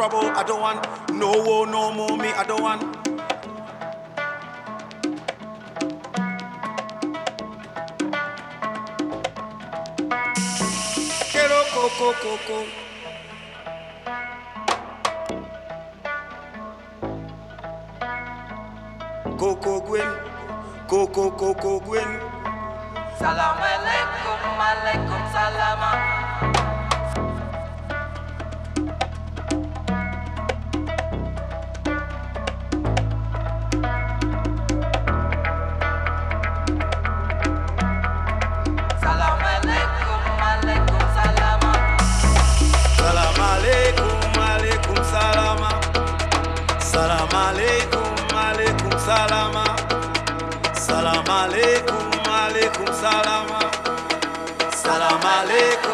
trouble, I don't want no war, no more me, I don't want. Quiero coco coco Coco Gwen, Coco Coco Gwen. Salam alaikum, alaikum salama. Alaikum, alaikum salama. Salam alaikum.